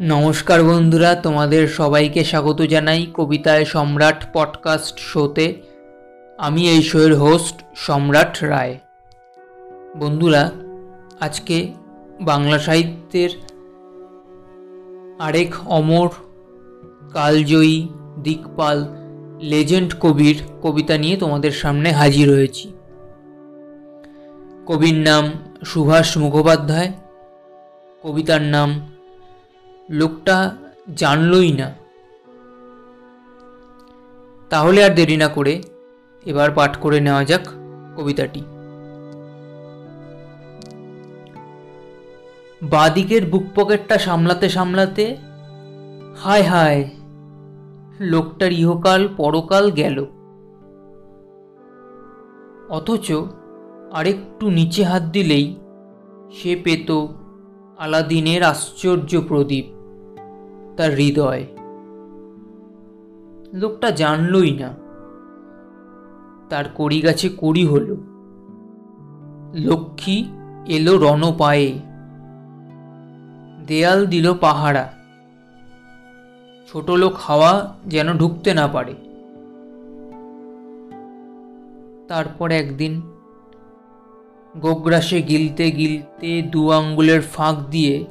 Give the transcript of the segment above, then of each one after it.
নমস্কার বন্ধুরা, তোমাদের সবাইকে স্বাগত জানাই কবিতায় সম্রাট পডকাস্ট শোতে। আমি এই শোয়ের হোস্ট সম্রাট রায়। বন্ধুরা, আজকে বাংলা সাহিত্যের আরেক অমর, কালজয়ী, দিকপাল লেজেন্ড কবির কবিতা নিয়ে তোমাদের সামনে হাজির হয়েছি। কবির নাম সুভাষ মুখোপাধ্যায়। কবিতার নাম লোকটা জানলই না। তাহলে আর দেরি না করে এবার পাঠ করে নেওয়া যাক কবিতাটি। বাদিকের বুক পকেটটা সামলাতে সামলাতে হায় হায়, লোকটার ইহকাল পরকাল গেল। অথচ আরেকটু নিচে হাত দিলেই সে পেত আলাদিনের আশ্চর্য প্রদীপ। তার হৃদয়। লোকটা জানলই না। তার কড়ি গাছে কড়ি হল। লক্ষ্মী এলো রণ পায়ে দেয়াল দিল পাহারা। ছোট লোক হাওয়া যেন ঢুকতে না পারে। তারপর একদিন গোগ্রাসে গিলতে গিলতে দু আঙ্গুলের ফাঁক দিয়ে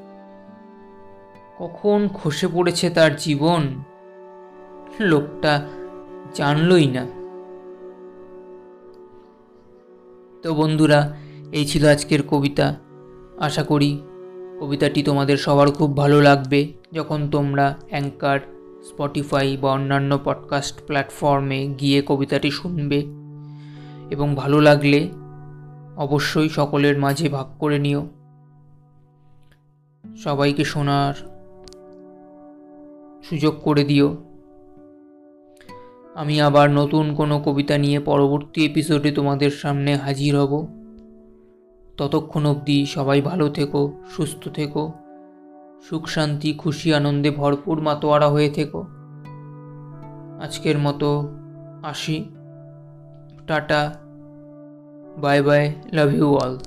কখন খসে পড়েছে তার জীবন? লোকটা জানলই না। তো বন্ধুরা, এই ছিল আজকের কবিতা। আশা করি কবিতাটি তোমাদের সবার খুব ভালো লাগবে। যখন তোমরা অ্যাঙ্কার, স্পটিফাই বা অন্যান্য পডকাস্ট প্ল্যাটফর্মে গিয়ে কবিতাটি শুনবে এবং ভালো লাগলে অবশ্যই সকলের মাঝে ভাগ করে নিও। সবাইকে শোনার সুযোগ করে দিও। আমি আবার নতুন কোনো কবিতা নিয়ে পরবর্তী এপিসোডে তোমাদের সামনে হাজির হব। ততক্ষণ অবধি সবাই ভালো থেকো, সুস্থ থেকো, সুখ, শান্তি, খুশি, আনন্দে ভরপুর মাতোয়ারা হয়ে থেকো। আজকের মতো আসি। Tata. Bye bye, love you all.